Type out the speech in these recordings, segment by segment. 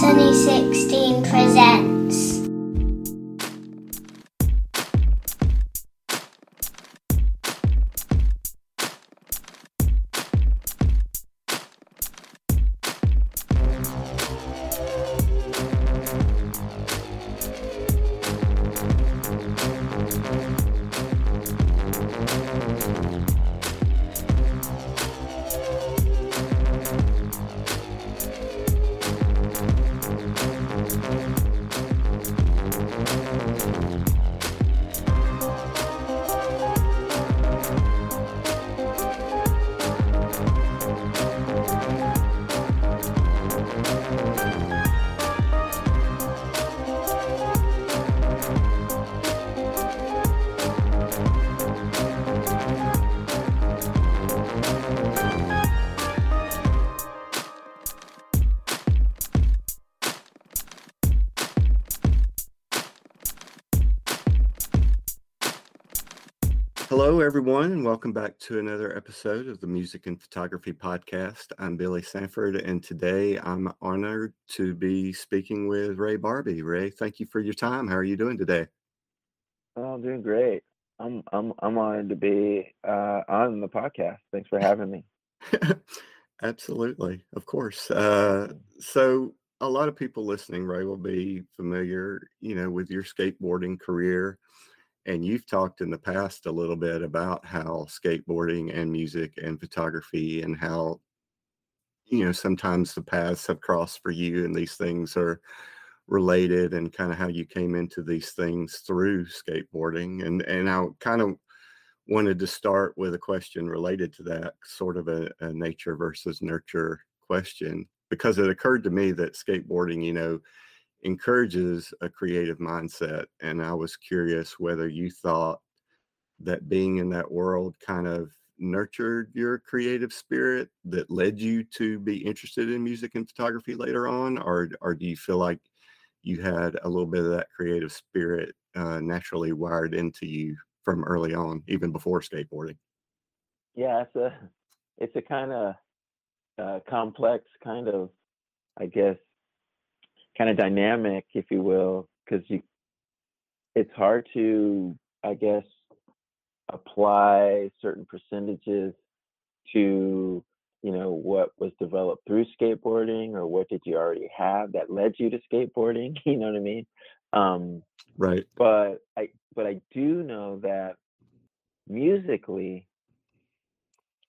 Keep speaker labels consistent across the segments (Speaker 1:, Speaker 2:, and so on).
Speaker 1: Sunny 16 presents.
Speaker 2: Everyone, and welcome back to another episode of the Music and Photography Podcast. I'm Billy Sanford, and today I'm honored to be speaking with Ray Barbee. Ray, thank you for your time. How are you doing today?
Speaker 3: Oh, I'm doing great. I'm I'm I'm honored to be uh, on the podcast. Thanks for having me.
Speaker 2: Absolutely, of course. Uh, so, a lot of people listening, Ray, will be familiar, you know, with your skateboarding career and you've talked in the past a little bit about how skateboarding and music and photography and how you know sometimes the paths have crossed for you and these things are related and kind of how you came into these things through skateboarding. And and I kind of wanted to start with a question related to that sort of a, a nature versus nurture question because it occurred to me that skateboarding you know encourages a creative mindset. And I was curious whether you thought that being in that world kind of nurtured your creative spirit that led you to be interested in music and photography later on, or or do you feel like you had a little bit of that creative spirit uh, naturally wired into you from early on, even before skateboarding?
Speaker 3: Yeah, it's a it's a kind of uh, complex kind of, I guess, kind of dynamic, if you will, because you it's hard to, I guess, apply certain percentages to you know what was developed through skateboarding or what did you already have that led you to skateboarding you know what i mean? Um
Speaker 2: right.
Speaker 3: but i but i do know that musically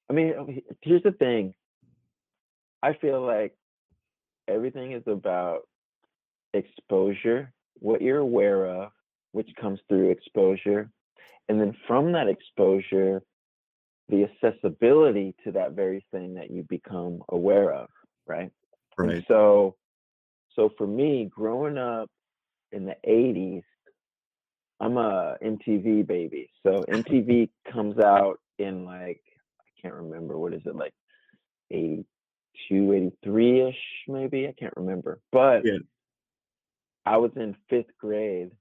Speaker 3: i mean oh, here's the thing. I feel like everything is about exposure, what you're aware of, which comes through exposure. And then from that exposure, the accessibility to that very thing that you become aware of, right?
Speaker 2: Right.
Speaker 3: And so so for me, growing up in the 80s, I'm a MTV baby. So MTV comes out in like I can't remember what is it like 82, 83 ish maybe I can't remember. But
Speaker 2: yeah.
Speaker 3: I was in fifth grade,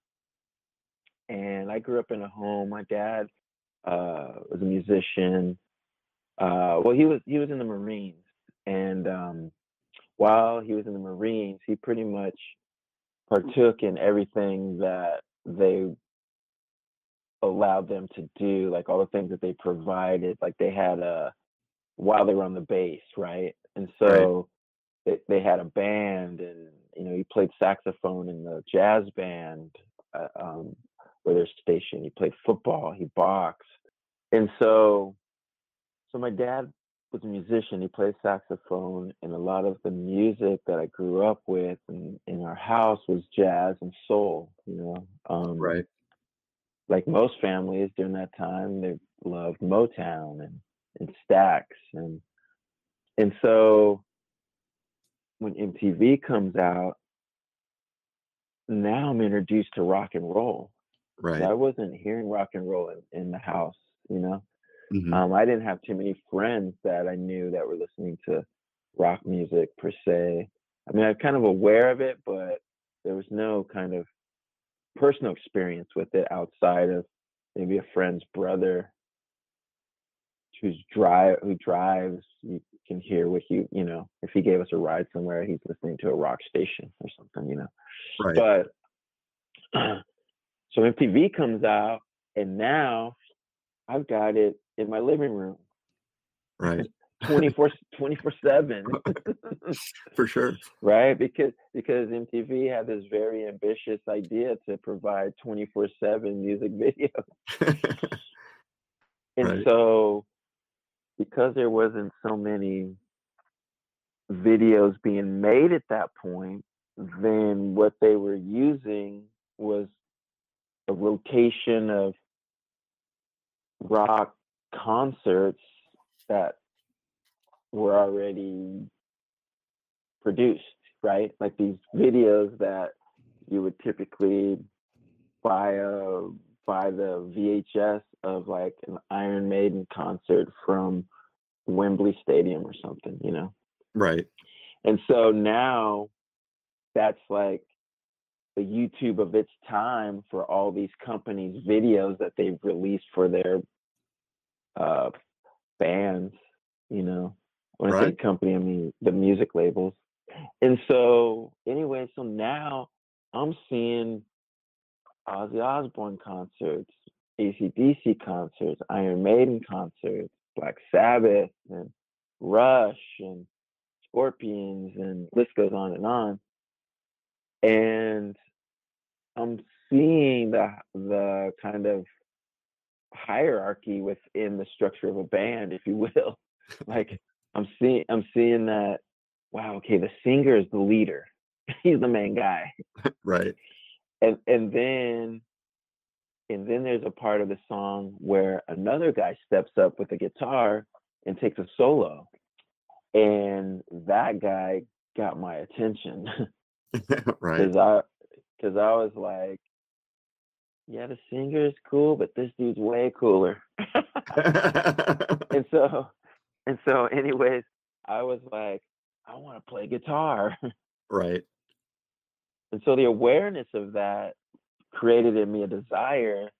Speaker 3: and I grew up in a home. My dad uh, was a musician. Uh, well, he was he was in the Marines, and um, while he was in the Marines, he pretty much partook in everything that they allowed them to do, like all the things that they provided. Like they had a while they were on the base, right? And so right. they, they had a band and you know, he played saxophone in the jazz band uh, um, where they're stationed. He played football. He boxed, and so, so my dad was a musician. He played saxophone, and a lot of the music that I grew up with in, in our house was jazz and soul. You know,
Speaker 2: um, right?
Speaker 3: Like most families during that time, they loved Motown and and Stax and and so when MTV comes out, now I'm introduced to rock and roll.
Speaker 2: Right.
Speaker 3: So I wasn't hearing rock and roll in, in the house, you know.
Speaker 2: Mm-hmm.
Speaker 3: Um, I didn't have too many friends that I knew that were listening to rock music per se. I mean, I'm kind of aware of it, but there was no kind of personal experience with it outside of maybe a friend's brother who's drive who drives you can hear what he, you know, if he gave us a ride somewhere, he's listening to a rock station or something, you know.
Speaker 2: Right.
Speaker 3: But so MTV comes out, and now I've got it in my living room
Speaker 2: right.
Speaker 3: 24 24 7
Speaker 2: For sure.
Speaker 3: right because because mtv had this very ambitious idea to provide 24 7 music videos and
Speaker 2: Right.
Speaker 3: so because there wasn't so many videos being made at that point then what they were using was a rotation of rock concerts that were already produced, right? Like these videos that you would typically buy a buy the VHS of like an Iron Maiden concert from Wembley Stadium or something, you know.
Speaker 2: right.
Speaker 3: And so now that's like the YouTube of its time for all these companies' videos that they've released for their uh, bands, you know. When I say company, I mean the music labels. And so, anyway, so now I'm seeing Ozzy Osbourne concerts, ACDC concerts, Iron Maiden concerts, Black Sabbath, and Rush, and Scorpions, and list goes on and on. And I'm seeing the the kind of hierarchy within the structure of a band, if you will. like I'm seeing I'm seeing that wow, okay, the singer is the leader. He's the main guy.
Speaker 2: Right.
Speaker 3: And and then and then there's a part of the song where another guy steps up with a guitar and takes a solo. And that guy got my attention.
Speaker 2: right.
Speaker 3: because I because I was like, yeah, the singer is cool, but this dude's way cooler. and so and so, anyways, I was like, I want to play guitar.
Speaker 2: right.
Speaker 3: And so the awareness of that created in me a desire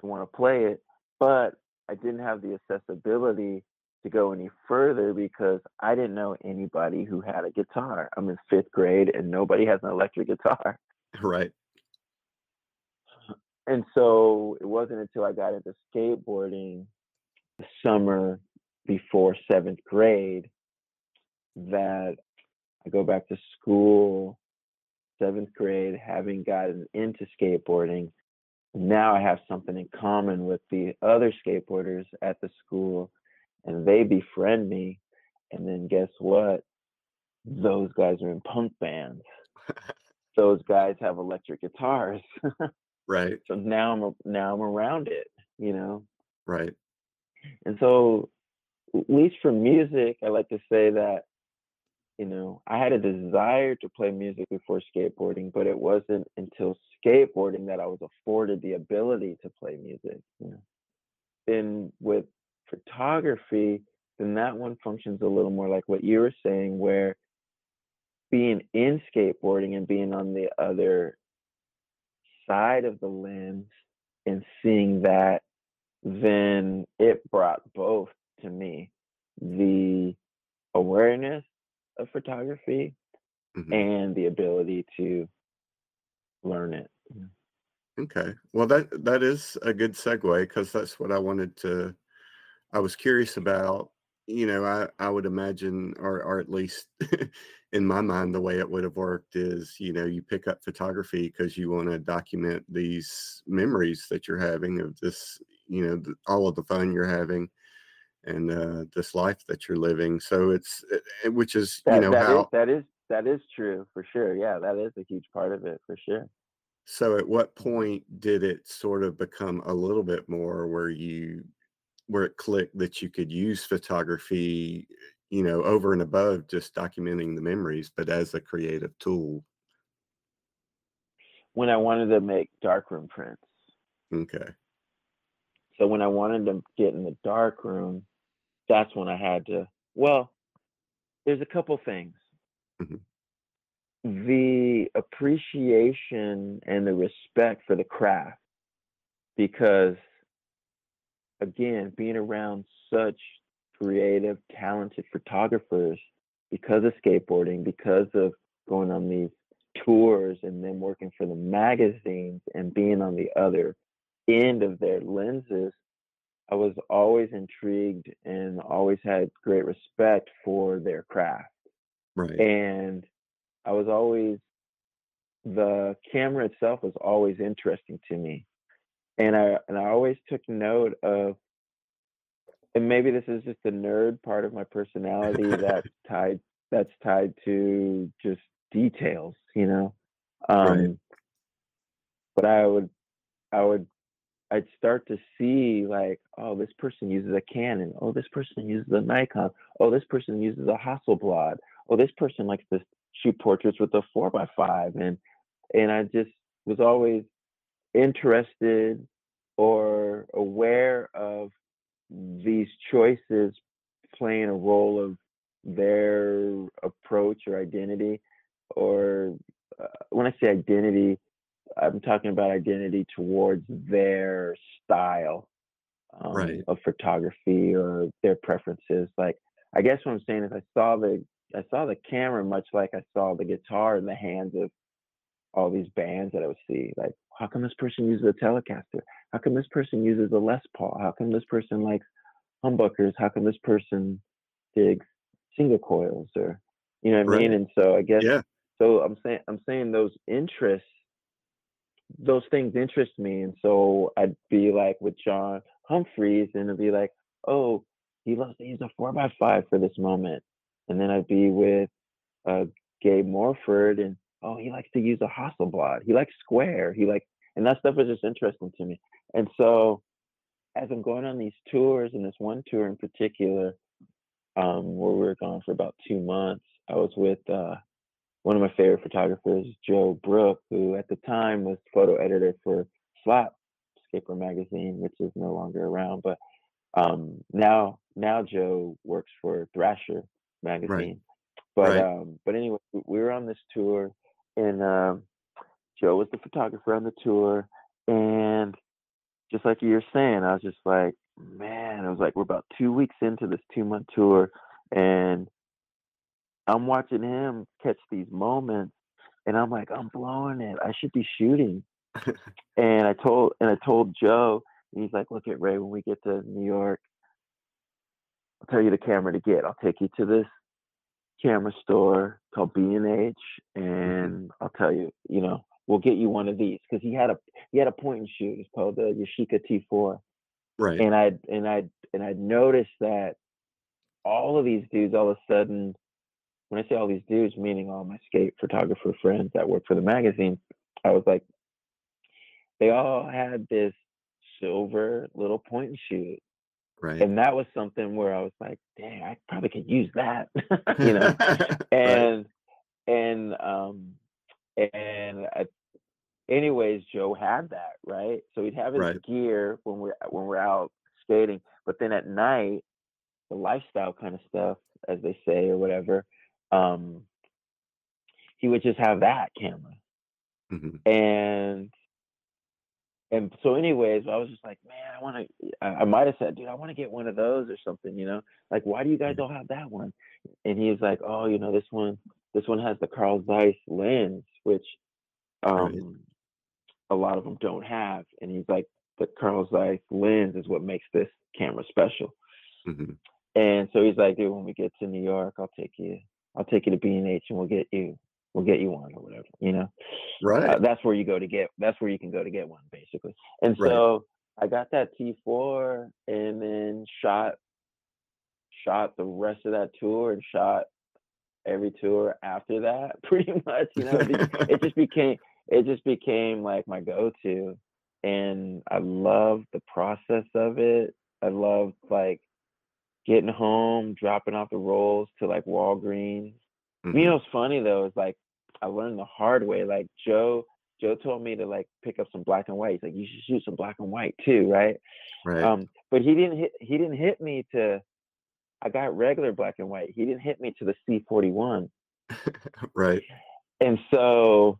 Speaker 3: to want to play it, but I didn't have the accessibility to go any further because I didn't know anybody who had a guitar. I'm in fifth grade and nobody has an electric guitar.
Speaker 2: Right.
Speaker 3: and so it wasn't until I got into skateboarding the summer before seventh grade that I go back to school, seventh grade, having gotten into skateboarding. Now I have something in common with the other skateboarders at the school, and they befriend me. And then guess what? Those guys are in punk bands. Those guys have electric guitars.
Speaker 2: Right.
Speaker 3: so now I'm now I'm around it, you know.
Speaker 2: Right.
Speaker 3: And so, at least for music, I like to say that, you know, I had a desire to play music before skateboarding, but it wasn't until skateboarding that I was afforded the ability to play music. You know, then with photography, then that one functions a little more like what you were saying, where being in skateboarding and being on the other side of the lens and seeing that then it brought both to me the awareness of photography
Speaker 2: Mhm.
Speaker 3: and the ability to learn it.
Speaker 2: Okay. Well, that that is a good segue because that's what I wanted to. I was curious about. You know, I I would imagine, or or at least in my mind, the way it would have worked is, you know, you pick up photography because you want to document these memories that you're having of this, you know, all of the fun you're having, and uh, this life that you're living. So it's, uh, uh, which is, you know,
Speaker 3: that is
Speaker 2: how.
Speaker 3: that is that is true for sure. Yeah, that is a huge part of it for sure.
Speaker 2: So at what point did it sort of become a little bit more where you where it clicked that you could use photography, you know, over and above just documenting the memories, but as a creative tool?
Speaker 3: When I wanted to make darkroom prints.
Speaker 2: Okay.
Speaker 3: So when I wanted to get in the dark room, that's when I had to. Well, there's a couple things.
Speaker 2: Mhm.
Speaker 3: The appreciation and the respect for the craft, because again, being around such creative, talented photographers because of skateboarding, because of going on these tours and then working for the magazines and being on the other end of their lenses, I was always intrigued and always had great respect for their craft.
Speaker 2: Right.
Speaker 3: And I was always, the camera itself was always interesting to me. And I, and I always took note of, and maybe this is just the nerd part of my personality that's tied, that's tied to just details, you know? Um,
Speaker 2: Right.
Speaker 3: but I would, I would, I'd start to see like, oh, this person uses a Canon. Oh, this person uses a Nikon. Oh, this person uses a Hasselblad. Oh, this person likes to shoot portraits with a four by five. And, and I just was always interested or aware of these choices playing a role of their approach or identity or uh, when I say identity, I'm talking about identity towards their style um,
Speaker 2: Right.
Speaker 3: of photography or their preferences. Like, I guess what I'm saying is, I saw the I saw the camera much like I saw the guitar in the hands of all these bands that I would see. Like, how come this person uses a Telecaster? How come this person uses a Les Paul? How come this person likes humbuckers? How come this person digs single coils? Or you know what I mean? And so I guess
Speaker 2: Yeah.
Speaker 3: so I'm saying I'm saying those interests, those things interest me, and so I'd be like with Jon Humphries, and it'd be like, oh, he loves to use a four by five for this moment, and then I'd be with uh, Gabe Morford, and oh, he likes to use a Hasselblad. He likes square. He like, and that stuff was just interesting to me. And so, as I'm going on these tours, and this one tour in particular, um, where we were gone for about two months, I was with uh, one of my favorite photographers, Joe Brook, who at the time was photo editor for Slap Skater magazine, which is no longer around. But um, now, now Joe works for Thrasher magazine. But
Speaker 2: Right.
Speaker 3: um, but anyway, we we were on this tour, and um, Joe was the photographer on the tour, and just like you're saying, I was just like, man, I was like, we're about two weeks into this two month tour, and I'm watching him catch these moments, and I'm like, I'm blowing it. I should be shooting. and I told and I told Joe, and he's like, look at Ray, when we get to New York, I'll tell you the camera to get. I'll take you to this camera store called B and H, mm-hmm. and I'll tell you, you know, we'll get you one of these because he had a he had a point and shoot. It's called the Yashica T4
Speaker 2: Right.
Speaker 3: and I and I and I noticed that all of these dudes all of a sudden, when I say all these dudes, meaning all my skate photographer friends that work for the magazine, I was like, they all had this silver little point and shoot,
Speaker 2: right.
Speaker 3: and that was something where I was like, dang, I probably could use that, you know,
Speaker 2: Right.
Speaker 3: and and um and I, anyways joe had that right so he'd have his
Speaker 2: Right.
Speaker 3: gear when we're when we're out skating but then at night the lifestyle kind of stuff as they say or whatever um he would just have that camera
Speaker 2: Mhm.
Speaker 3: and and so anyways i was just like man i want to i, I might have said dude i want to get one of those or something you know like why do you guys
Speaker 2: Mhm.
Speaker 3: all have that one and he was like oh you know this one this one has the carl zeiss lens which
Speaker 2: Right.
Speaker 3: um a lot of them don't have and he's like the carl zeiss lens is what makes this camera special
Speaker 2: Mhm.
Speaker 3: and so he's like dude when we get to new york i'll take you i'll take you to b and h and we'll get you we'll get you one or whatever you know?
Speaker 2: Right.
Speaker 3: uh, that's where you go to get that's where you can go to get one basically. And
Speaker 2: Right.
Speaker 3: so i got that t4 and then shot shot the rest of that tour and shot every tour after that pretty much you know? It, it just became it just became like my go-to. And i loved the process of it. I loved like getting home dropping off the rolls to like walgreens
Speaker 2: Mhm.
Speaker 3: you know what's funny though is like I learned the hard way. Like Joe, Joe told me to like pick up some black and white. He's like, you should shoot some black and white too, right?
Speaker 2: right.
Speaker 3: Um, but he didn't hit he didn't hit me to I got regular black and white. He didn't hit me to the C forty one.
Speaker 2: right.
Speaker 3: And so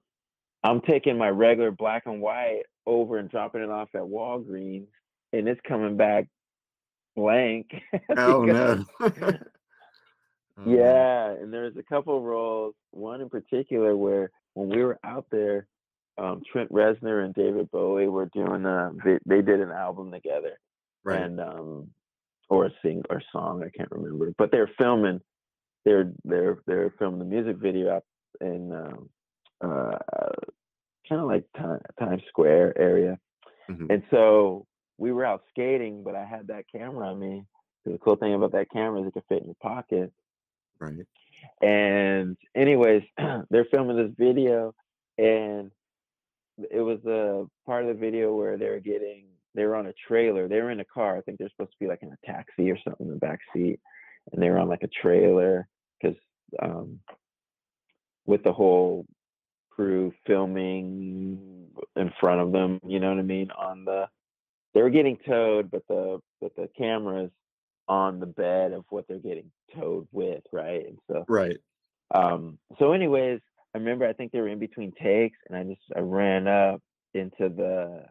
Speaker 3: I'm taking my regular black and white over and dropping it off at Walgreens and it's coming back blank.
Speaker 2: Oh no. Oh.
Speaker 3: Yeah, and there's a couple roles. One in particular where when we were out there, um, Trent Reznor and David Bowie were doing a. They, they did an album together,
Speaker 2: Right.
Speaker 3: and um, or a sing or song I can't remember, but they're filming. They're they're they're filming the music video up in um, uh, kind of like Ti- Times Square area,
Speaker 2: Mhm.
Speaker 3: and so we were out skating, but I had that camera on me. The cool thing about that camera is it could fit in your pocket.
Speaker 2: Right.
Speaker 3: And anyways, they're filming this video, and it was a part of the video where they were getting they were on a trailer. They were in a car. I think they're supposed to be like in a taxi or something in the back seat, and they were on like a trailer because um, with the whole crew filming in front of them. You know what I mean? On the they were getting towed, but the but the cameras on the bed of what they're getting towed with, right? And so
Speaker 2: Right.
Speaker 3: um so anyways, I remember I think they were in between takes and I just I ran up into the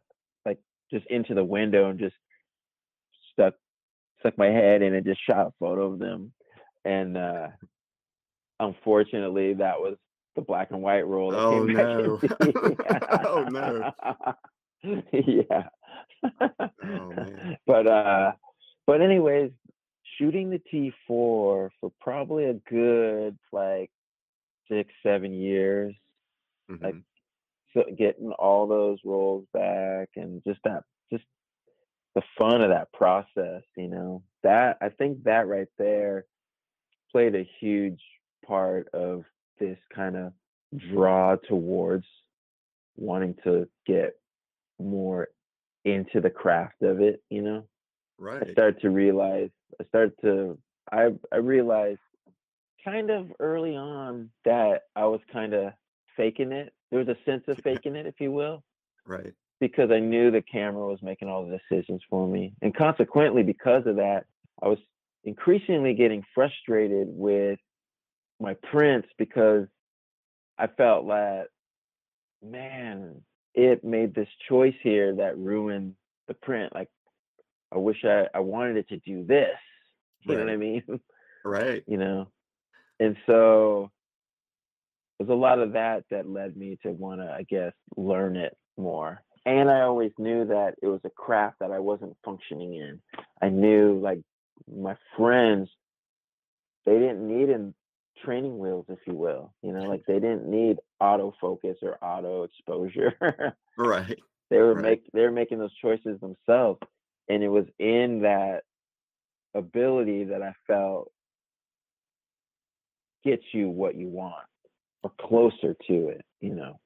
Speaker 3: like just into the window and just stuck stuck my head in and just shot a photo of them. And uh unfortunately that was the black and white roll
Speaker 2: Oh, no.
Speaker 3: back in.
Speaker 2: Oh, no.
Speaker 3: yeah.
Speaker 2: Oh man.
Speaker 3: but uh but anyways shooting the t4 for probably a good like six seven years like,
Speaker 2: Mhm.
Speaker 3: so getting all those roles back and just that just the fun of that process you know that i think that right there played a huge part of this kind of draw towards wanting to get more into the craft of it you know
Speaker 2: Right.
Speaker 3: I started to realize I started to I I realized kind of early on that I was kind of faking it. There was a sense of faking it, if you will,
Speaker 2: Right.
Speaker 3: because I knew the camera was making all the decisions for me. And consequently, because of that, I was increasingly getting frustrated with my prints because I felt that, man, it made this choice here that ruined the print. Like, I wish I, I wanted it to do this. You know what I mean?
Speaker 2: Right.
Speaker 3: you know and so there's a lot of that that led me to want to i guess learn it more and i always knew that it was a craft that i wasn't functioning in i knew like my friends they didn't need in training wheels if you will you know like they didn't need autofocus or auto exposure
Speaker 2: Right.
Speaker 3: they were
Speaker 2: Right.
Speaker 3: make they were making those choices themselves and it was in that ability that i felt gets you what you want or closer to it you know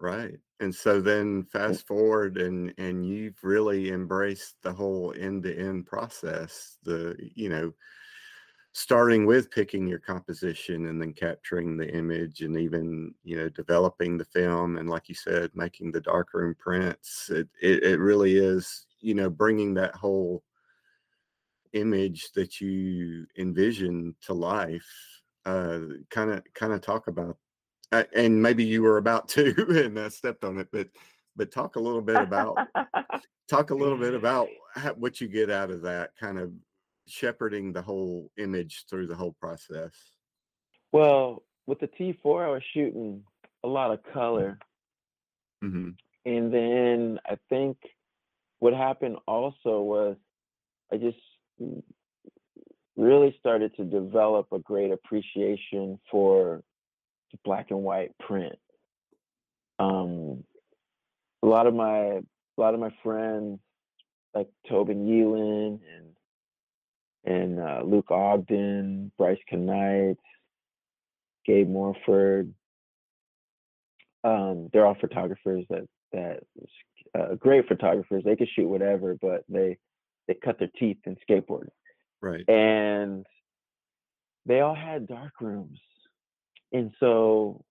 Speaker 2: Right. And so then fast forward and and you've really embraced the whole end-to-end process. The, you know, starting with picking your composition and then capturing the image and even, you know, developing the film and like you said, making the darkroom prints. It it, it really is, you know, bringing that whole image that you envision to life. Uh kind of kind of talk about uh, and maybe you were about to and I stepped on it, but but talk a little bit about talk a little bit about how, what you get out of that kind of shepherding the whole image through the whole process.
Speaker 3: well with the t4 i was shooting a lot of color.
Speaker 2: Hmm
Speaker 3: and then i think what happened also was i just really started to develop a great appreciation for the black and white print. Um a lot of my a lot of my friends like Tobin Yelland and and uh, Luke Ogden, Bryce Kanights, Gabe Morford. Um, they're all photographers that that uh, great photographers. They could shoot whatever, but they they cut their teeth in skateboarding
Speaker 2: Right.
Speaker 3: and they all had dark rooms and so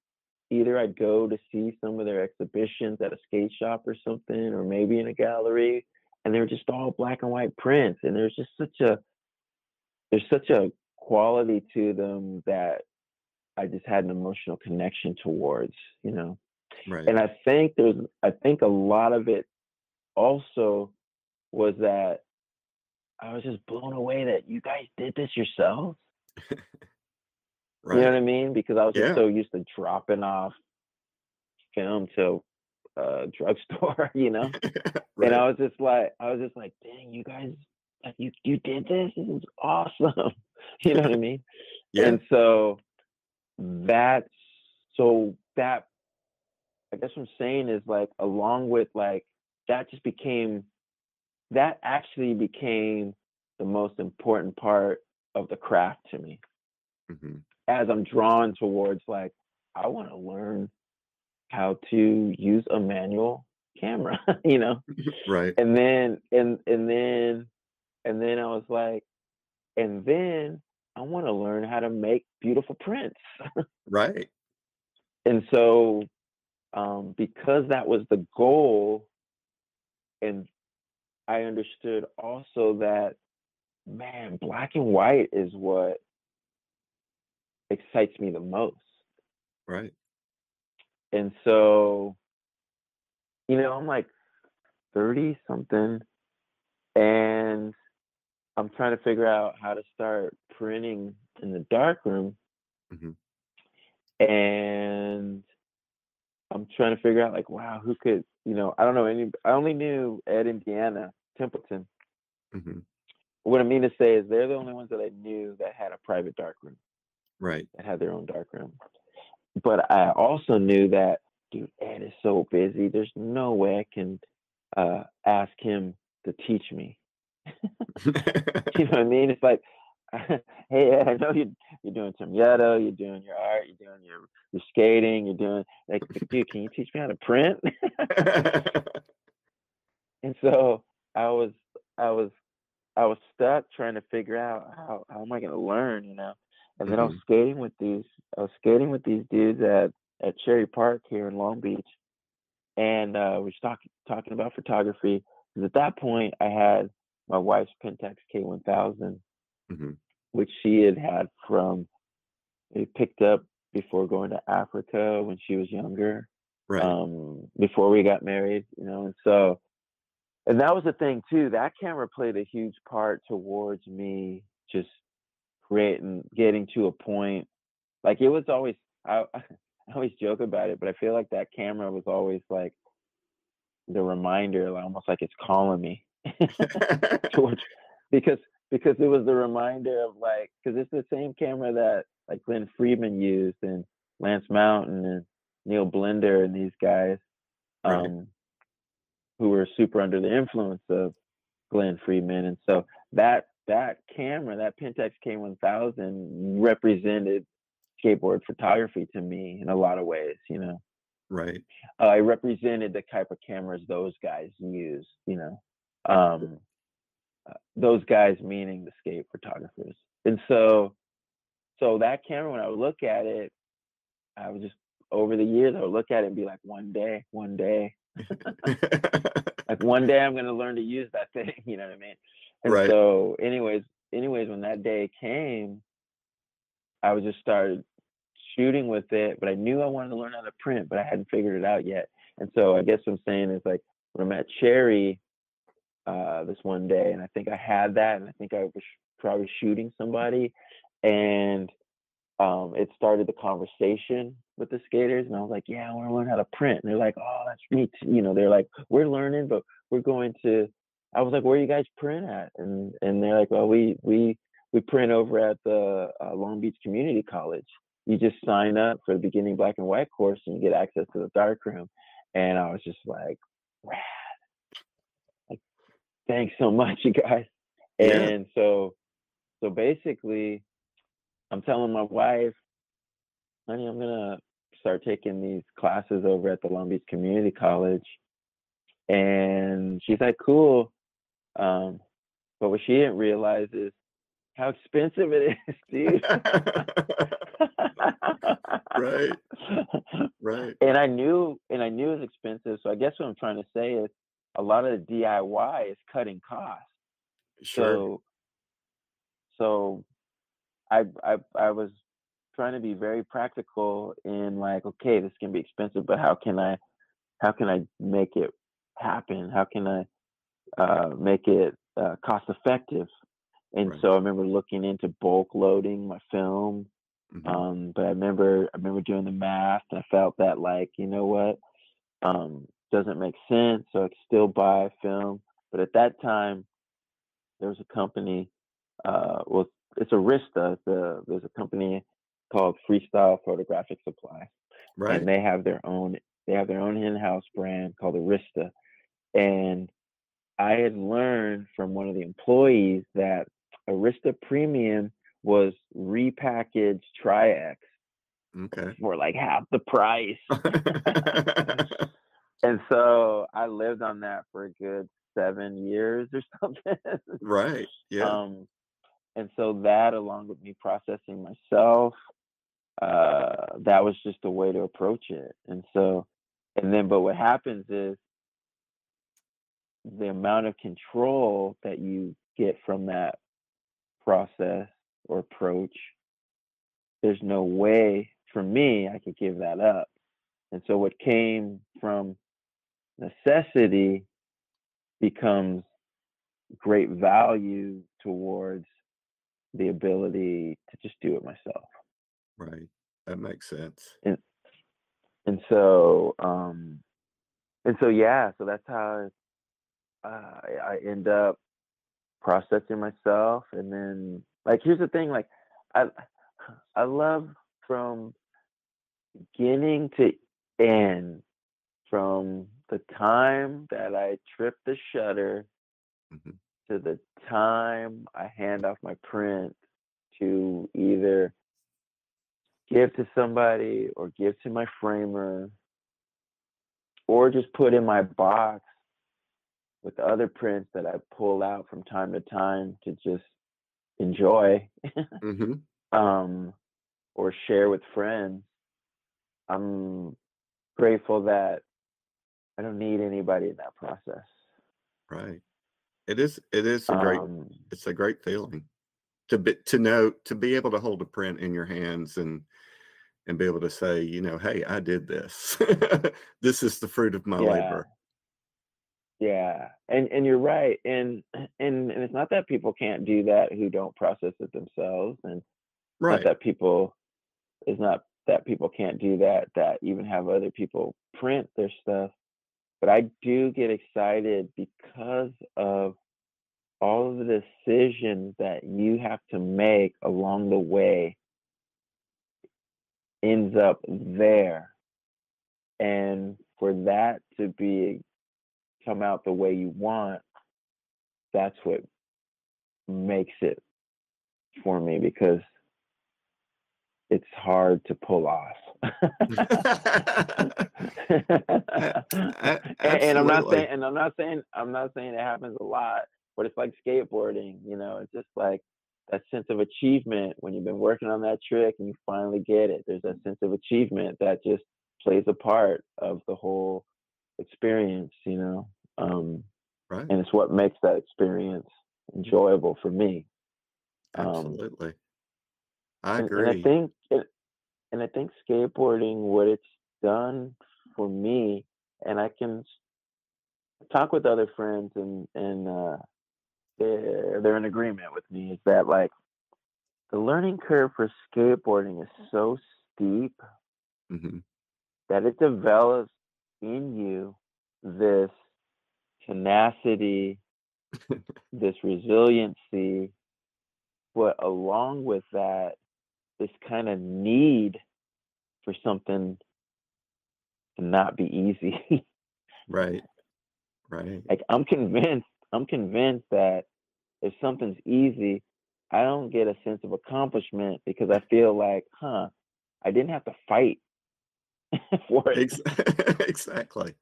Speaker 3: either i'd go to see some of their exhibitions at a skate shop or something or maybe in a gallery and they're just all black and white prints and there's just such a there's such a quality to them that i just had an emotional connection towards you know
Speaker 2: Right.
Speaker 3: and I think there's I think a lot of it also was that I was just blown away that you guys did this yourselves.
Speaker 2: right.
Speaker 3: You know what I mean? Because I was just so used to dropping off film to a drugstore, you know.
Speaker 2: right.
Speaker 3: And I was just like, I was just like, dang, you guys, like you you did this. This is awesome. you know what I mean?
Speaker 2: yeah.
Speaker 3: And so that's so that I guess what I'm saying is like along with like that just became that actually became the most important part of the craft to me
Speaker 2: hmm
Speaker 3: as I'm drawn towards like I want to learn how to use a manual camera, you know.
Speaker 2: Right.
Speaker 3: And then and and then and then I was like, and then I want to learn how to make beautiful prints.
Speaker 2: Right.
Speaker 3: and so um, because that was the goal and i understood also that man black and white is what excites me the most
Speaker 2: Right.
Speaker 3: and so you know i'm like 30 something and i'm trying to figure out how to start printing in the darkroom
Speaker 2: Mhm.
Speaker 3: and i'm trying to figure out like wow who could you know i don't know any i only knew ed and deanna templeton.
Speaker 2: Hmm
Speaker 3: what i mean to say is they're the only ones that i knew that had a private darkroom
Speaker 2: Right.
Speaker 3: that had their own darkroom but i also knew that dude ed is so busy. There's no way i can uh ask him to teach me you know what I mean? It's like, hey, Ed, I know you you're doing some Tomieto, you're doing your art, you're doing your your skating, you're doing like, dude, can you teach me how to print? and so I was I was I was stuck trying to figure out how how am I gonna learn, you know? And then I was
Speaker 2: Mhm.
Speaker 3: skating with these I was skating with these dudes at at Cherry Park here in Long Beach, and uh, we were talking talking about photography. Because at that point, I had my wife's Pentax K1000,
Speaker 2: Mhm.
Speaker 3: which she had had from we picked up before going to Africa when she was younger,
Speaker 2: Right.
Speaker 3: um, before we got married, you know, and so and that was the thing too. That camera played a huge part towards me just creating, getting to a point. Like it was always, I, I always joke about it, but I feel like that camera was always like the reminder, like, almost like it's calling me towards because because it was the reminder of like because it's the same camera that like Glen Friedman used and Lance Mountain and Neil Blender and these guys
Speaker 2: Right.
Speaker 3: um who were super under the influence of Glen Friedman and so that that camera that Pentax K1000 represented skateboard photography to me in a lot of ways you know
Speaker 2: right.
Speaker 3: uh, I represented the type of cameras those guys use, you know. Um, uh, those guys meaning the skate photographers. And so, so that camera, when I would look at it, I would just over the years, I would look at it and be like, one day, one day, like one day I'm gonna learn to use that thing. You know what I mean? And
Speaker 2: Right.
Speaker 3: so, anyways, anyways, when that day came, I was just started shooting with it, but I knew I wanted to learn how to print, but I hadn't figured it out yet. And so, I guess what I'm saying is like when I'm at Cherry uh, this one day, and I think I had that, and I think I was probably shooting somebody, and um, it started the conversation with the skaters, and I was like, "Yeah, I want to learn how to print." And they're like, "Oh, that's me." You know, they're like, "We're learning, but we're going to." I was like, "Where you guys print at?" And and they're like, "Well, we we we print over at the uh, Long Beach Community College. You just sign up for the beginning black and white course, and you get access to the darkroom." And I was just like, "Rad!" Thanks so much, you guys.
Speaker 2: Yeah.
Speaker 3: And so, so basically, I'm telling my wife, honey, I'm gonna start taking these classes over at the Long Beach Community College. And she's like, cool. Um, but what she didn't realize is how expensive it is, dude.
Speaker 2: Right. right.
Speaker 3: And I knew, and I knew it was expensive. So I guess what I'm trying to say is, a lot of the DIY is cutting costs.
Speaker 2: Sure.
Speaker 3: So, so I, I I was trying to be very practical in like, okay, this can be expensive, but how can I, how can I make it happen? How can I uh, make it uh, cost effective. And
Speaker 2: Right.
Speaker 3: so I remember looking into bulk loading my film.
Speaker 2: Mhm.
Speaker 3: Um, but I remember I remember doing the math and I felt that like, you know what, um, doesn't make sense, so I could still buy film. But at that time, there was a company, uh, well, it's Arista. The, there's a company called Freestyle Photographic Supply,
Speaker 2: right.
Speaker 3: and they have their own they have their own in-house brand called Arista. And I had learned from one of the employees that Arista Premium was repackaged Tri-X
Speaker 2: okay.
Speaker 3: for like half the price. and so I lived on that for a good seven years or something.
Speaker 2: right. Yeah.
Speaker 3: Um, and so that, along with me processing myself, uh, that was just a way to approach it. And so, and then, but what happens is the amount of control that you get from that process or approach, there's no way for me I could give that up. And so, what came from necessity becomes great value towards the ability to just do it myself.
Speaker 2: right. That makes sense.
Speaker 3: And and so, um, and so, yeah, so that's how uh, I, I end up processing myself. And then, like, here's the thing, like, I, I love from beginning to end, from the time that I trip the shutter
Speaker 2: Mhm.
Speaker 3: to the time I hand off my print to either give to somebody or give to my framer or just put in my box with the other prints that I pull out from time to time to just enjoy
Speaker 2: hmm
Speaker 3: um, or share with friends. I'm grateful that I don't need anybody in that process.
Speaker 2: Right. It is. It is a great.
Speaker 3: Um,
Speaker 2: It's a great feeling to be to know to be able to hold a print in your hands and and be able to say, you know, hey, I did this. this is the fruit of my labor.
Speaker 3: Yeah, and and you're right, and and and it's not that people can't do that who don't process it themselves, and
Speaker 2: Right.
Speaker 3: not that people it's not that people can't do that that even have other people print their stuff, but I do get excited because of all of the decisions that you have to make along the way ends up there, and for that to be come out the way you want, that's what makes it for me because it's hard to pull off. And, and I'm not saying and I'm not saying I'm not saying it happens a lot, but it's like skateboarding, you know, it's just like that sense of achievement when you've been working on that trick and you finally get it. There's that sense of achievement that just plays a part of the whole experience, you know. Um,
Speaker 2: right.
Speaker 3: and it's what makes that experience enjoyable for me. Um,
Speaker 2: Absolutely. I
Speaker 3: and,
Speaker 2: agree.
Speaker 3: and I think it, and I think skateboarding what it's done for me, and I can talk with other friends and and uh, they're they're in agreement with me is that like the learning curve for skateboarding is so steep
Speaker 2: hmm
Speaker 3: that it develops in you this tenacity, this resiliency, but along with that, this kind of need for something to not be easy.
Speaker 2: Right. Right.
Speaker 3: like I'm convinced, I'm convinced that if something's easy, I don't get a sense of accomplishment because I feel like, huh, I didn't have to fight for it.
Speaker 2: Exactly.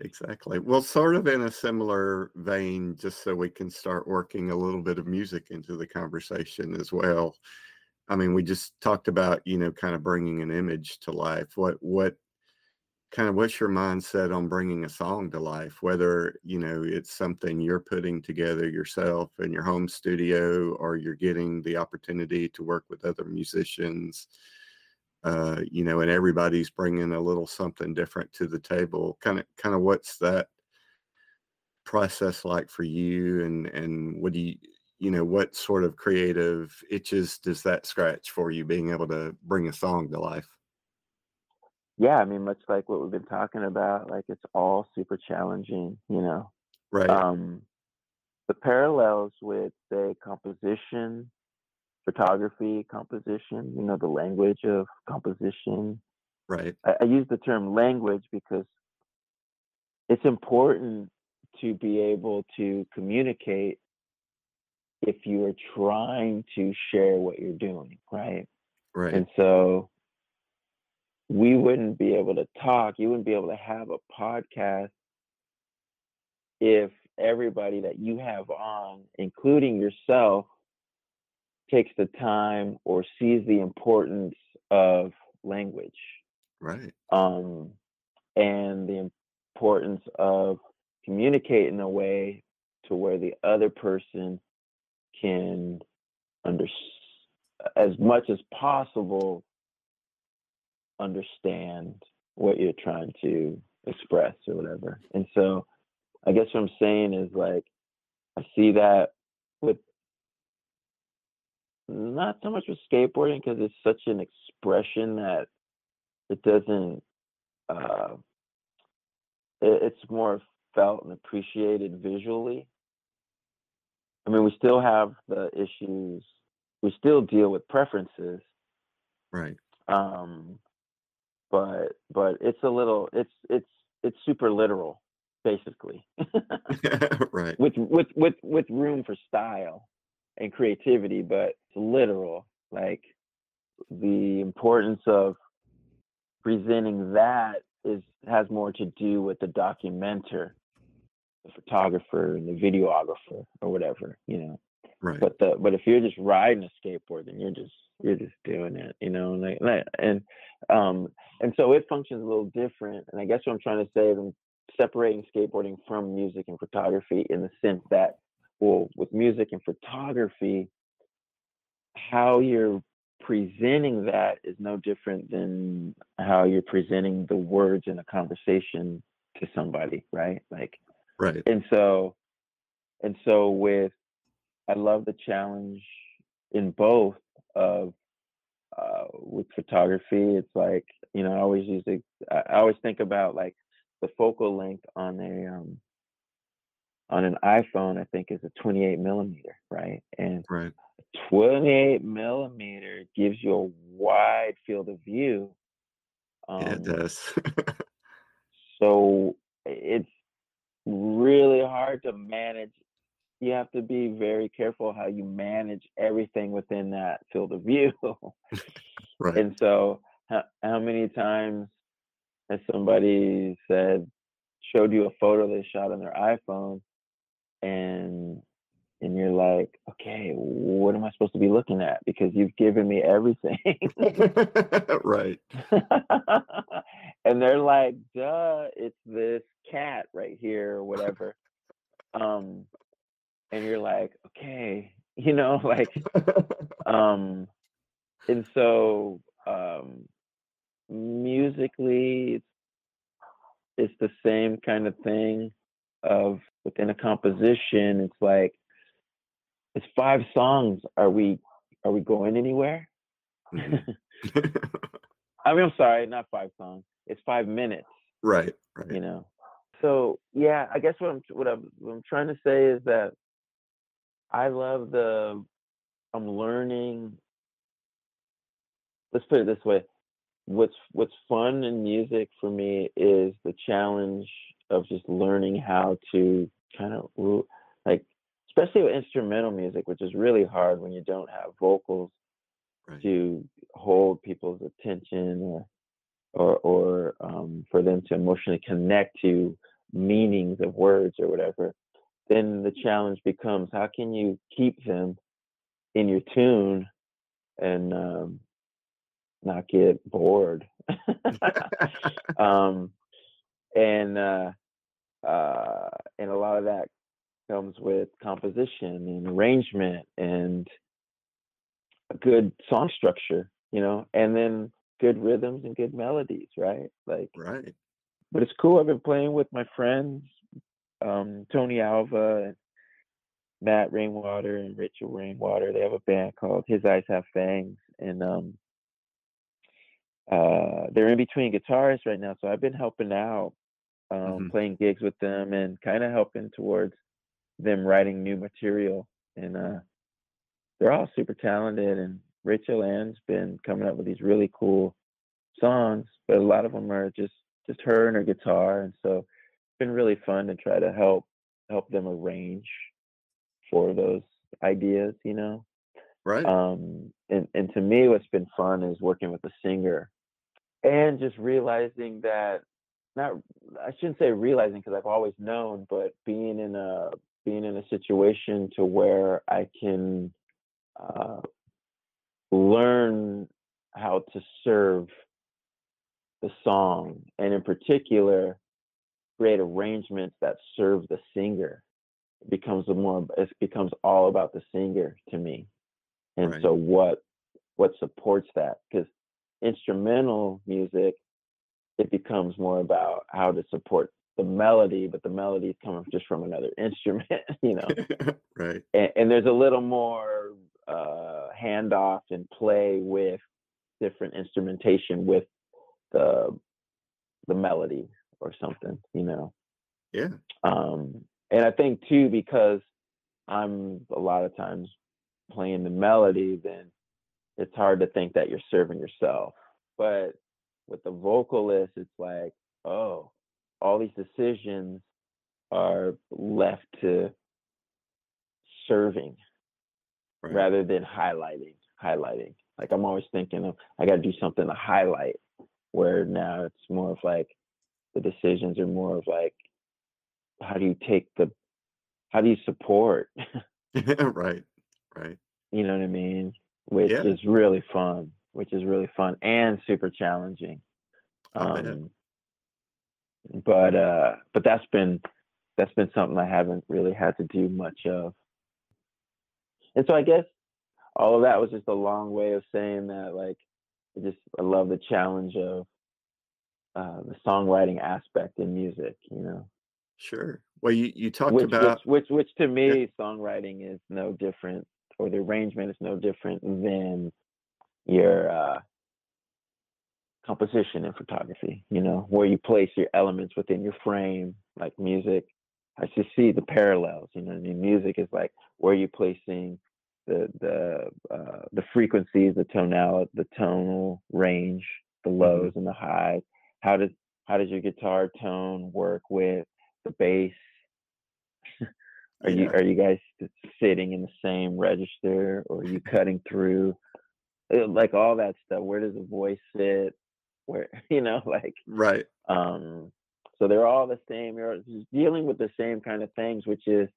Speaker 2: Exactly. Well, sort of in a similar vein, just so we can start working a little bit of music into the conversation as well. I mean, we just talked about, you know, kind of bringing an image to life. What, what, kind of what's your mindset on bringing a song to life whether you know it's something you're putting together yourself in your home studio or you're getting the opportunity to work with other musicians uh you know and everybody's bringing a little something different to the table kind of kind of what's that process like for you and and what do you you know what sort of creative itches does that scratch for you being able to bring a song to life?
Speaker 3: Yeah i mean much like what we've been talking about like it's all super challenging you know?
Speaker 2: Right.
Speaker 3: Um the parallels with say composition photography composition you know the language of composition.
Speaker 2: Right.
Speaker 3: I, I use the term language because it's important to be able to communicate if you are trying to share what you're doing, right?
Speaker 2: right.
Speaker 3: And so we wouldn't be able to talk, you wouldn't be able to have a podcast if everybody that you have on, including yourself, takes the time or sees the importance of language.
Speaker 2: Right.
Speaker 3: Um, and the importance of communicate in a way to where the other person can under as much as possible understand what you're trying to express or whatever. And so I guess what I'm saying is like I see that with not so much with skateboarding because it's such an expression that it doesn't uh it, it's more felt and appreciated visually. I mean, we still have the issues. We still deal with preferences,
Speaker 2: right
Speaker 3: um, but but it's a little. It's it's it's super literal, basically,
Speaker 2: right
Speaker 3: with with with with room for style and creativity, but it's literal. Like the importance of presenting that is has more to do with the documenter, the photographer, and the videographer, or whatever, you know.
Speaker 2: right
Speaker 3: But the but if you're just riding a skateboard, then you're just you're just doing it, you know. And like, like- and um and so it functions a little different. And I guess what I'm trying to say is I'm separating skateboarding from music and photography in the sense that, well, with music and photography, how you're presenting that is no different than how you're presenting the words in a conversation to somebody, right? Like
Speaker 2: right.
Speaker 3: And so and so with i love the challenge in both of uh with photography it's like you know i always use it i always think about like the focal length on a um on an iphone i think is a 28 millimeter right? And
Speaker 2: right.
Speaker 3: 28 millimeter gives you a wide field of view um,
Speaker 2: yeah, it does.
Speaker 3: So it's really hard to manage. You have to be very careful how you manage everything within that field of view.
Speaker 2: right
Speaker 3: and so, how, how many times has somebody said, showed you a photo they shot on their iPhone, and and you're like, okay, what am I supposed to be looking at? Because you've given me everything.
Speaker 2: right
Speaker 3: and they're like, duh, it's this cat right here or whatever. um, and you're like, okay, you know, like, um, and so um, musically, it's, it's the same kind of thing of within a composition. It's like, it's five songs. Are we are we going anywhere?
Speaker 2: Mhm.
Speaker 3: I mean, I'm sorry, not five songs. It's five minutes.
Speaker 2: right
Speaker 3: you know so yeah i guess what i'm what i'm, what I'm trying to say is that i love the i'm learning let's put it this way what's what's fun in music for me is the challenge of just learning how to kind of like especially with instrumental music which is really hard when you don't have vocals
Speaker 2: right
Speaker 3: to hold people's attention or or or um, for them to emotionally connect to meanings of words or whatever, then the challenge becomes how can you keep them in your tune and um, not get bored. um, and uh, uh, and a lot of that comes with composition and arrangement and a good song structure, you know, and then good rhythms and good melodies, right? Like,
Speaker 2: right
Speaker 3: but it's cool. I've been playing with my friends um, Tony Alva and Matt Rainwater and Rachel Rainwater. They have a band called His Eyes Have Fangs, and um, uh, they're in between guitarists right now. So I've been helping out, um,
Speaker 2: Mhm.
Speaker 3: playing gigs with them, and kind of helping towards them writing new material. And uh, they're all super talented. And Rachel Ann's been coming up with these really cool songs, but a lot of them are just just her and her guitar. And so it's been really fun to try to help help them arrange for those ideas, you know.
Speaker 2: Right.
Speaker 3: Um, and, and to me, what's been fun is working with a singer and just realizing that not, I shouldn't say realizing because I've always known, but being in a, being in a situation to where I can uh, learn how to serve the song and in particular create arrangements that serve the singer. It becomes a more it becomes all about the singer to me. And
Speaker 2: Right.
Speaker 3: so what what supports that? Because instrumental music it becomes more about how to support the melody but the melody is coming just from another instrument you know
Speaker 2: right.
Speaker 3: and, and there's a little more uh, handoff and play with different instrumentation with the the melody or something, you know.
Speaker 2: Yeah.
Speaker 3: Um, and I think too because I'm a lot of times playing the melody, then it's hard to think that you're serving yourself. But with the vocalist, it's like, oh, all these decisions are left to serving
Speaker 2: Right.
Speaker 3: rather than highlighting highlighting like i'm always thinking of i got to do something to highlight where now it's more of like the decisions are more of like how do you take the how do you support
Speaker 2: right. Right.
Speaker 3: you know what i mean which
Speaker 2: Yeah.
Speaker 3: is really fun which is really fun and super challenging um but uh but that's been that's been something i haven't really had to do much of and so i guess all of that was just a long way of saying that like I just I love the challenge of uh, the songwriting aspect in music, you know.
Speaker 2: Sure. Well, you, you talked
Speaker 3: Which,
Speaker 2: about
Speaker 3: which which which to me songwriting is no different or the arrangement is no different than your uh, composition in photography, you know, where you place your elements within your frame, like music. I just see the parallels, you know. I mean, music is like where you placing the the uh, the frequencies, the tonality, the tonal range, the lows and the highs. How does how does your guitar tone work with the bass? Are you are you guys sitting in the same register, or are you cutting through? Uh, Like all that stuff. Where does the voice sit? Where you know, like
Speaker 2: right.
Speaker 3: um, so they're all the same. You're dealing with the same kind of things, which is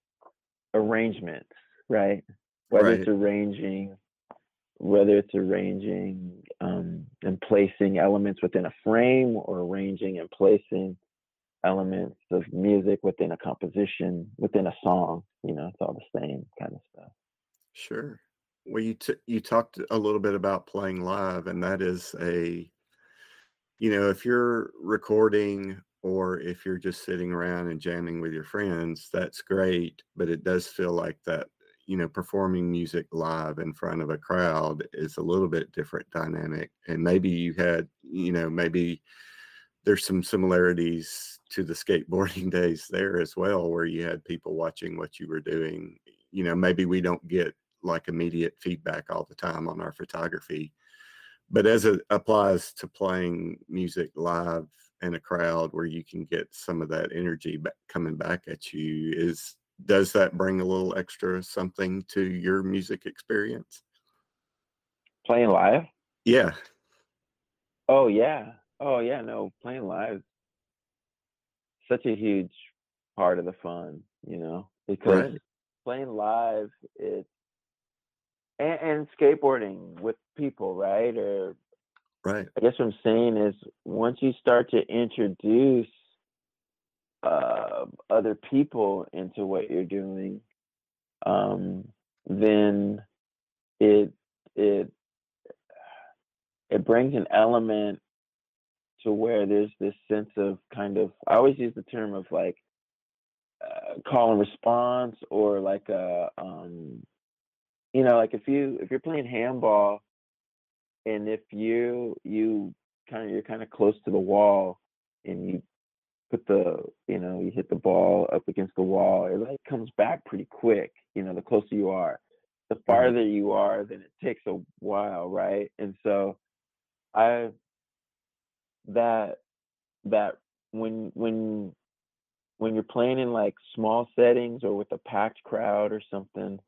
Speaker 3: arrangements, right? Whether it's arranging, whether it's arranging um, and placing elements within a frame, or arranging and placing elements of music within a composition, within a song. You know, it's all the same kind of stuff.
Speaker 2: Sure. Well, you t- you talked a little bit about playing live, and that is a, you know, if you're recording or if you're just sitting around and jamming with your friends, that's great. But it does feel like that, you know, performing music live in front of a crowd is a little bit different dynamic. And maybe you had, you know, maybe there's some similarities to the skateboarding days there as well, where you had people watching what you were doing. You know, maybe we don't get like immediate feedback all the time on our photography, but as it applies to playing music live in a crowd where you can get some of that energy back, coming back at you, is does that bring a little extra something to your music experience?
Speaker 3: Playing live?
Speaker 2: Yeah,
Speaker 3: Oh yeah. Oh yeah. No, playing live. Such a huge part of the fun, you know, because
Speaker 2: Right.
Speaker 3: playing live, it's and, and skateboarding with people, right? Or
Speaker 2: right.
Speaker 3: I guess what I'm saying is once you start to introduce uh, other people into what you're doing, um, then it it it brings an element to where there's this sense of kind of I always use the term of like uh, call and response or like a um you know like if you if you're playing handball and if you you kind of you're kind of close to the wall and you put the you know you hit the ball up against the wall it like comes back pretty quick you know the closer you are the mm-hmm. farther you are then it takes a while right? And so i that that when when when you're playing in like small settings or with a packed crowd or something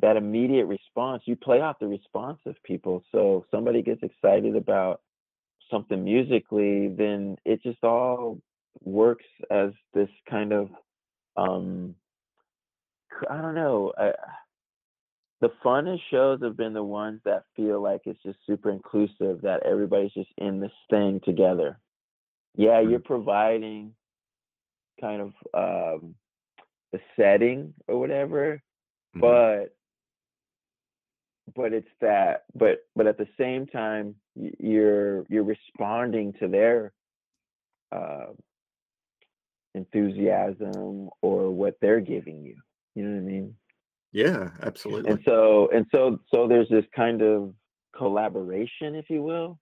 Speaker 3: that immediate response you play off the response of people. So somebody gets excited about something musically then it just all works as this kind of um i don't know I, the funnest shows have been the ones that feel like it's just super inclusive that everybody's just in this thing together. Yeah you're providing kind of um the setting or whatever
Speaker 2: Mhm.
Speaker 3: but but it's that but but at the same time you're you're responding to their uh, enthusiasm or what they're giving you you know what i mean?
Speaker 2: Yeah, absolutely.
Speaker 3: and so and so so there's this kind of collaboration if you will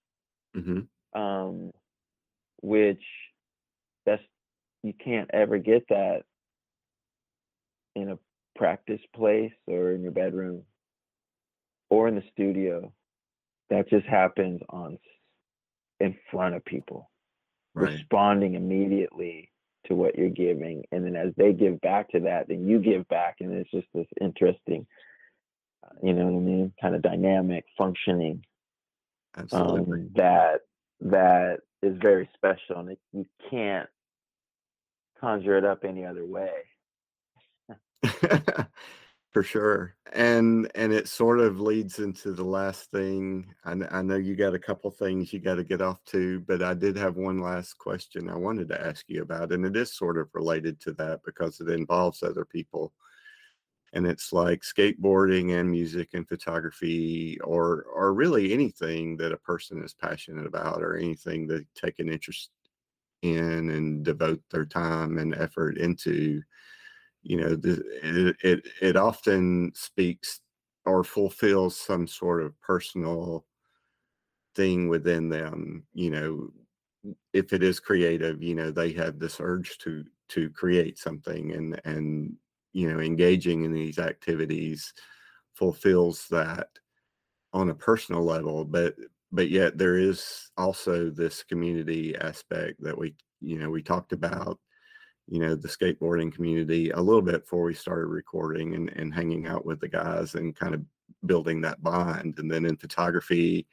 Speaker 2: hmm
Speaker 3: um which that's you can't ever get that in a practice place or in your bedroom or in the studio that just happens on in front of people
Speaker 2: Right.
Speaker 3: responding immediately to what you're giving and then as they give back to that then you give back and it's just this interesting uh, you know what i mean kind of dynamic functioning
Speaker 2: Absolutely.
Speaker 3: um, that that is very special and it, you can't conjure it up any other way
Speaker 2: For sure. And and it sort of leads into the last thing. I, I know you got a couple things you got to get off to, but I did have one last question I wanted to ask you about, and it is sort of related to that because it involves other people. And it's like skateboarding and music and photography, or or really anything that a person is passionate about, or anything they take an interest in and devote their time and effort into you know it, it it often speaks or fulfills some sort of personal thing within them you know if it is creative you know they have this urge to to create something and and you know engaging in these activities fulfills that on a personal level but but yet there is also this community aspect that we you know we talked about you know the skateboarding community a little bit before we started recording and, and hanging out with the guys and kind of building that bond. And then in photography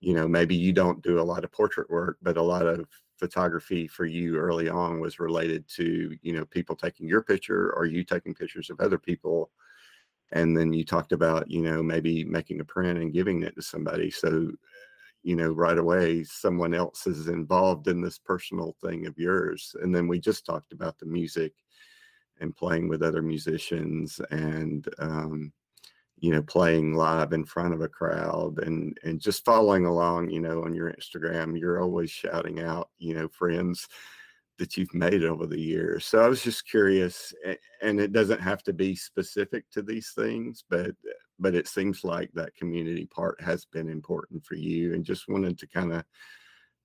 Speaker 2: you know maybe you don't do a lot of portrait work but a lot of photography for you early on was related to you know people taking your picture or you taking pictures of other people. And then you talked about you know maybe making a print and giving it to somebody. So you know right away someone else is involved in this personal thing of yours. And then we just talked about the music and playing with other musicians and um, you know playing live in front of a crowd and and just following along you know on your instagram. You're always shouting out you know friends that you've made over the years. So i was just curious and it doesn't have to be specific to these things but but it seems like that community part has been important for you and just wanted to kind of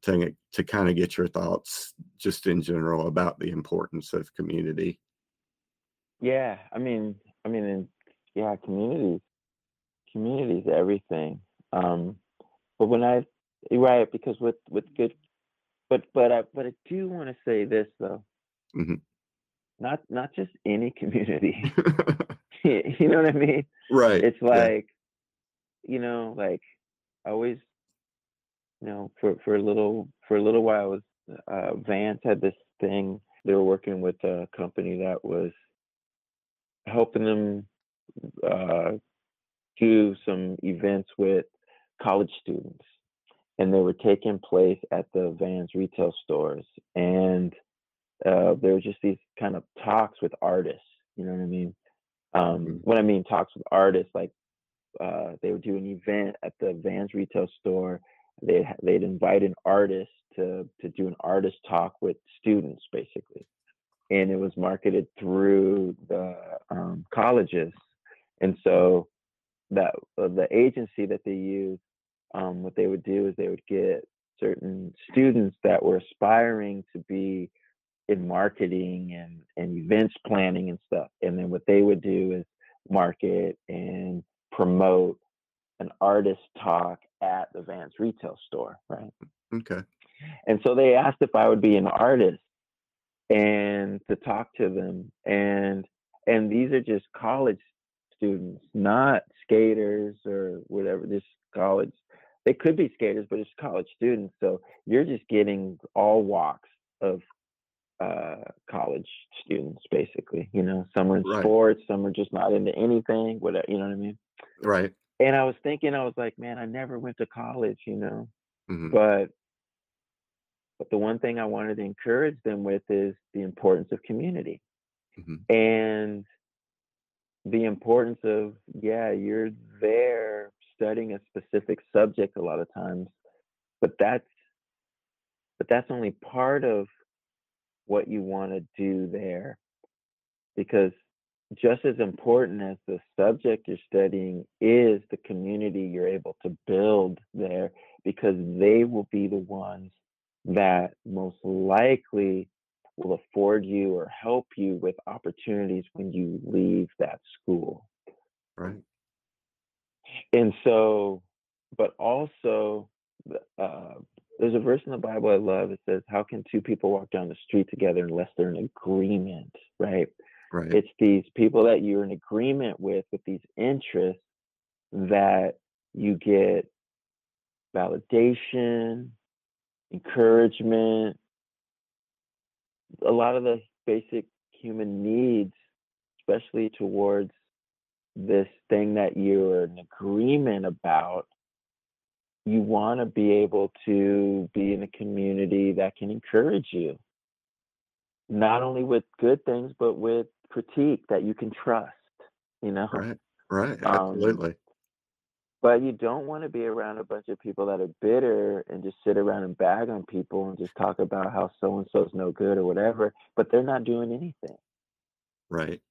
Speaker 2: to, to kind of get your thoughts just in general about the importance of community.
Speaker 3: Yeah i mean i mean in, yeah communities communities everything um but when i right because with with good but but i but i do want to say this though.
Speaker 2: Mhm.
Speaker 3: not not just any community you know what i mean?
Speaker 2: Right.
Speaker 3: It's
Speaker 2: yeah.
Speaker 3: like you know like I always you know for for a little for a little while was uh Vans had this thing they were working with a company that was helping them uh do some events with college students and they were taking place at the vans retail stores and uh there were just these kind of talks with artists you know what i mean um when i mean talks with artists like uh, they would do an event at the Vans retail store. They'd they'd invite an artist to to do an artist talk with students, basically. and it was marketed through the um, colleges. And so that uh, the agency that they use, um, what they would do is they would get certain students that were aspiring to be in marketing and, and events planning and stuff. And then what they would do is market and promote an artist talk at the Vans retail store, right?
Speaker 2: Okay.
Speaker 3: And so they asked if I would be an artist and to talk to them. And and these are just college students, not skaters or whatever, just college. They could be skaters, but it's college students. So you're just getting all walks of uh, college students, basically. You know, some are in
Speaker 2: Right.
Speaker 3: sports, some are just not into anything, whatever. You know what I mean?
Speaker 2: Right.
Speaker 3: And I was thinking, I was like, man, I never went to college, you know,
Speaker 2: hmm
Speaker 3: but but the one thing I wanted to encourage them with is the importance of community
Speaker 2: hmm
Speaker 3: and the importance of yeah, you're there studying a specific subject a lot of times, but that's but that's only part of what you want to do there because just as important as the subject you're studying is the community you're able to build there because they will be the ones that most likely will afford you or help you with opportunities when you leave that school.
Speaker 2: Right.
Speaker 3: And so, but also, the- uh, there's a verse in the Bible I love. It says, How can two people walk down the street together unless they're in agreement? Right?
Speaker 2: Right.
Speaker 3: It's these people that you're in agreement with, with these interests, that you get validation, encouragement, a lot of the basic human needs, especially towards this thing that you're in agreement about. You want to be able to be in a community that can encourage you, not only with good things, but with critique that you can trust, you know?
Speaker 2: Right. Right.
Speaker 3: Um,
Speaker 2: Absolutely.
Speaker 3: But you don't want to be around a bunch of people that are bitter and just sit around and bag on people and just talk about how so and so's no good or whatever, but they're not doing anything.
Speaker 2: Right.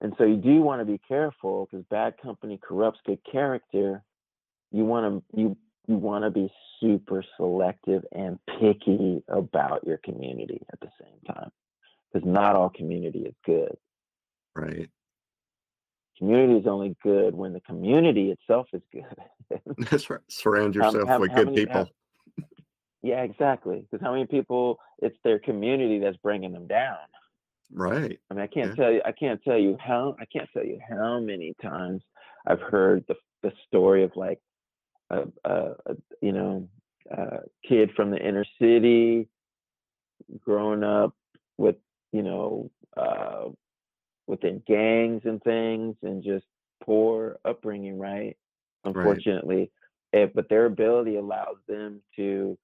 Speaker 3: And so you do want to be careful because bad company corrupts good character. You want to you you want to be super selective and picky about your community at the same time because not all community is good.
Speaker 2: Right.
Speaker 3: Community is only good when the community itself is good.
Speaker 2: That's right. Surround yourself
Speaker 3: how-
Speaker 2: with
Speaker 3: how
Speaker 2: good
Speaker 3: many-
Speaker 2: people.
Speaker 3: how- yeah, exactly. Because how many people it's their community that's bringing them down?
Speaker 2: Right.
Speaker 3: I mean, I can't
Speaker 2: Yeah.
Speaker 3: tell you. I can't tell you how. I can't tell you how many times I've heard the the story of like a, a, a you know a kid from the inner city growing up with you know uh, within gangs and things and just poor upbringing, right? Unfortunately, Eh, but their ability allows them to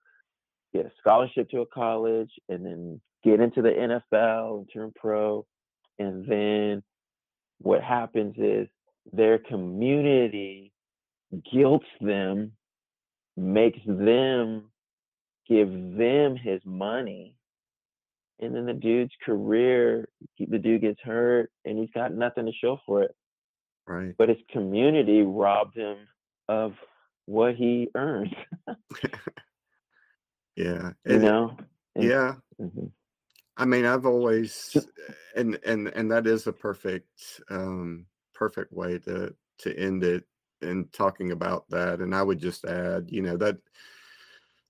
Speaker 3: get a scholarship to a college and then get into the NFL and turn pro. And then what happens is their community guilts them, makes them give them his money. And then the dude's career, the dude gets hurt and he's got nothing to show for it.
Speaker 2: Right.
Speaker 3: But his community robbed him of what he earned,
Speaker 2: Yeah.
Speaker 3: you
Speaker 2: And-
Speaker 3: know? And-
Speaker 2: yeah.
Speaker 3: Mhm.
Speaker 2: I mean, I've always and and and that is a perfect um perfect way to to end it and talking about that. And I would just add, you know, that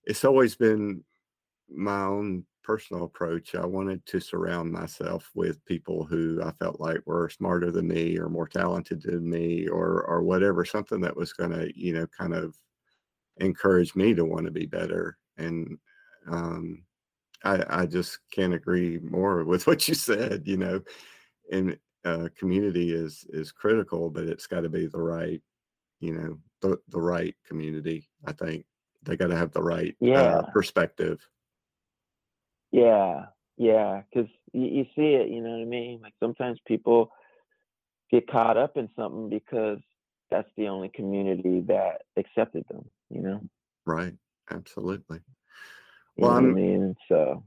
Speaker 2: it's always been my own personal approach. I wanted to surround myself with people who I felt like were smarter than me or more talented than me or or whatever, something that was gonna, you know, kind of encourage me to want to be better. And um I, I just can't agree more with what you said. You know, and uh, community is is critical, but it's got to be the right, you know, the the right community. I think they got to have the right
Speaker 3: Yeah.
Speaker 2: uh, perspective.
Speaker 3: Yeah, yeah, because you, you see it, you know what I mean? Like sometimes people get caught up in something because that's the only community that accepted them, you know?
Speaker 2: Right. Absolutely.
Speaker 3: You
Speaker 2: Well,
Speaker 3: know what I mean? So,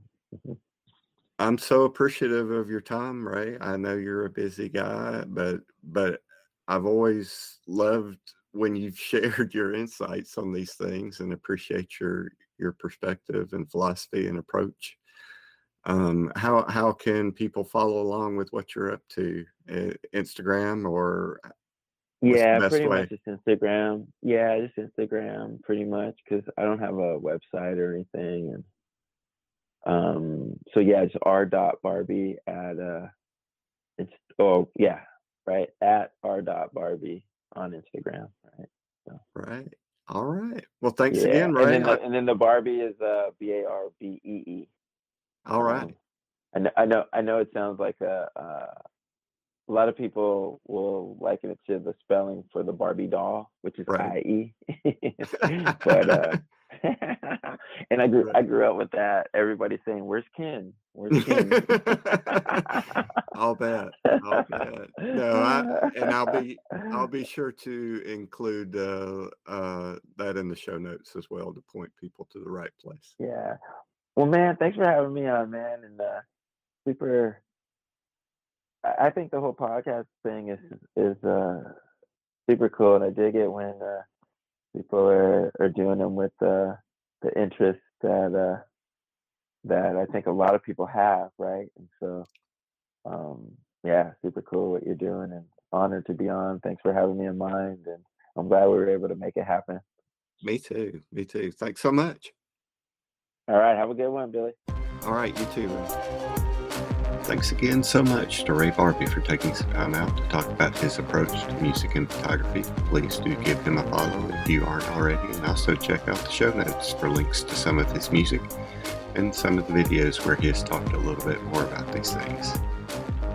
Speaker 2: I'm so appreciative of your time, Ray. I know you're a busy guy, but but I've always loved when you've shared your insights on these things and appreciate your your perspective and philosophy and approach. Um, how how can people follow along with what you're up to? Uh, Instagram or the
Speaker 3: Yeah, pretty
Speaker 2: way?
Speaker 3: much just Instagram. Yeah, just Instagram, pretty much, because I don't have a website or anything, and um, so yeah, it's r dot Barbee at uh, it's oh yeah, right at r dot Barbee on Instagram, right? So
Speaker 2: Right. All right. Well, thanks
Speaker 3: yeah,
Speaker 2: again,
Speaker 3: and then the, and then the Barbee is uh B A R B E E.
Speaker 2: all right.
Speaker 3: Um, I know, I know, I know. It sounds like a, uh, a lot of people will liken it to the spelling for the Barbie doll, which is
Speaker 2: Right.
Speaker 3: I E. but uh, and I grew, I grew up with that. Everybody saying, "Where's Ken? Where's Ken?"
Speaker 2: I'll bet. I'll bet. No, I and I'll be I'll be sure to include uh, uh, that in the show notes as well to point people to the right place.
Speaker 3: Yeah. Well, man, thanks for having me on, man. And uh, super. I think the whole podcast thing is is uh, super cool, and I dig it when uh, people are, are doing them with uh, the interest that uh, that I think a lot of people have, right? And so, um, yeah, super cool what you're doing, and honored to be on. Thanks for having me in mind, and I'm glad we were able to make it happen.
Speaker 2: Me too. Me too. Thanks so much.
Speaker 3: All right, have a good one, Billy.
Speaker 2: All right, you too. Thanks again so much to Ray Barbee for taking some time out to talk about his approach to music and photography. Please do give him a follow if you aren't already, and also check out the show notes for links to some of his music and some of the videos where he has talked a little bit more about these things.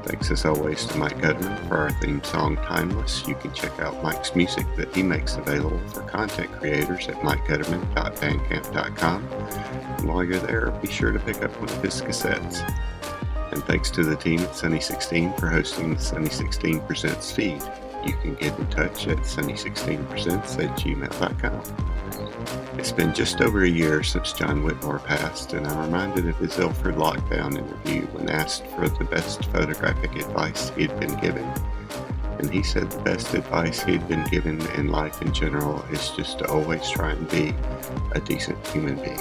Speaker 2: Thanks as always to Mike Gutterman for our theme song Timeless. You can check out Mike's music that he makes available for content creators at mikegutterman.bandcamp.com. And while you're there, be sure to pick up one of his cassettes. And thanks to the team at Sunny 16 for hosting the Sunny 16 Presents feed. You can get in touch at sunny16presents at gmail.com. It's been just over a year since John Whitmore passed, and I'm reminded of his Ilford lockdown interview when asked for the best photographic advice he'd been given. And he said the best advice he'd been given in life in general is just to always try and be a decent human being.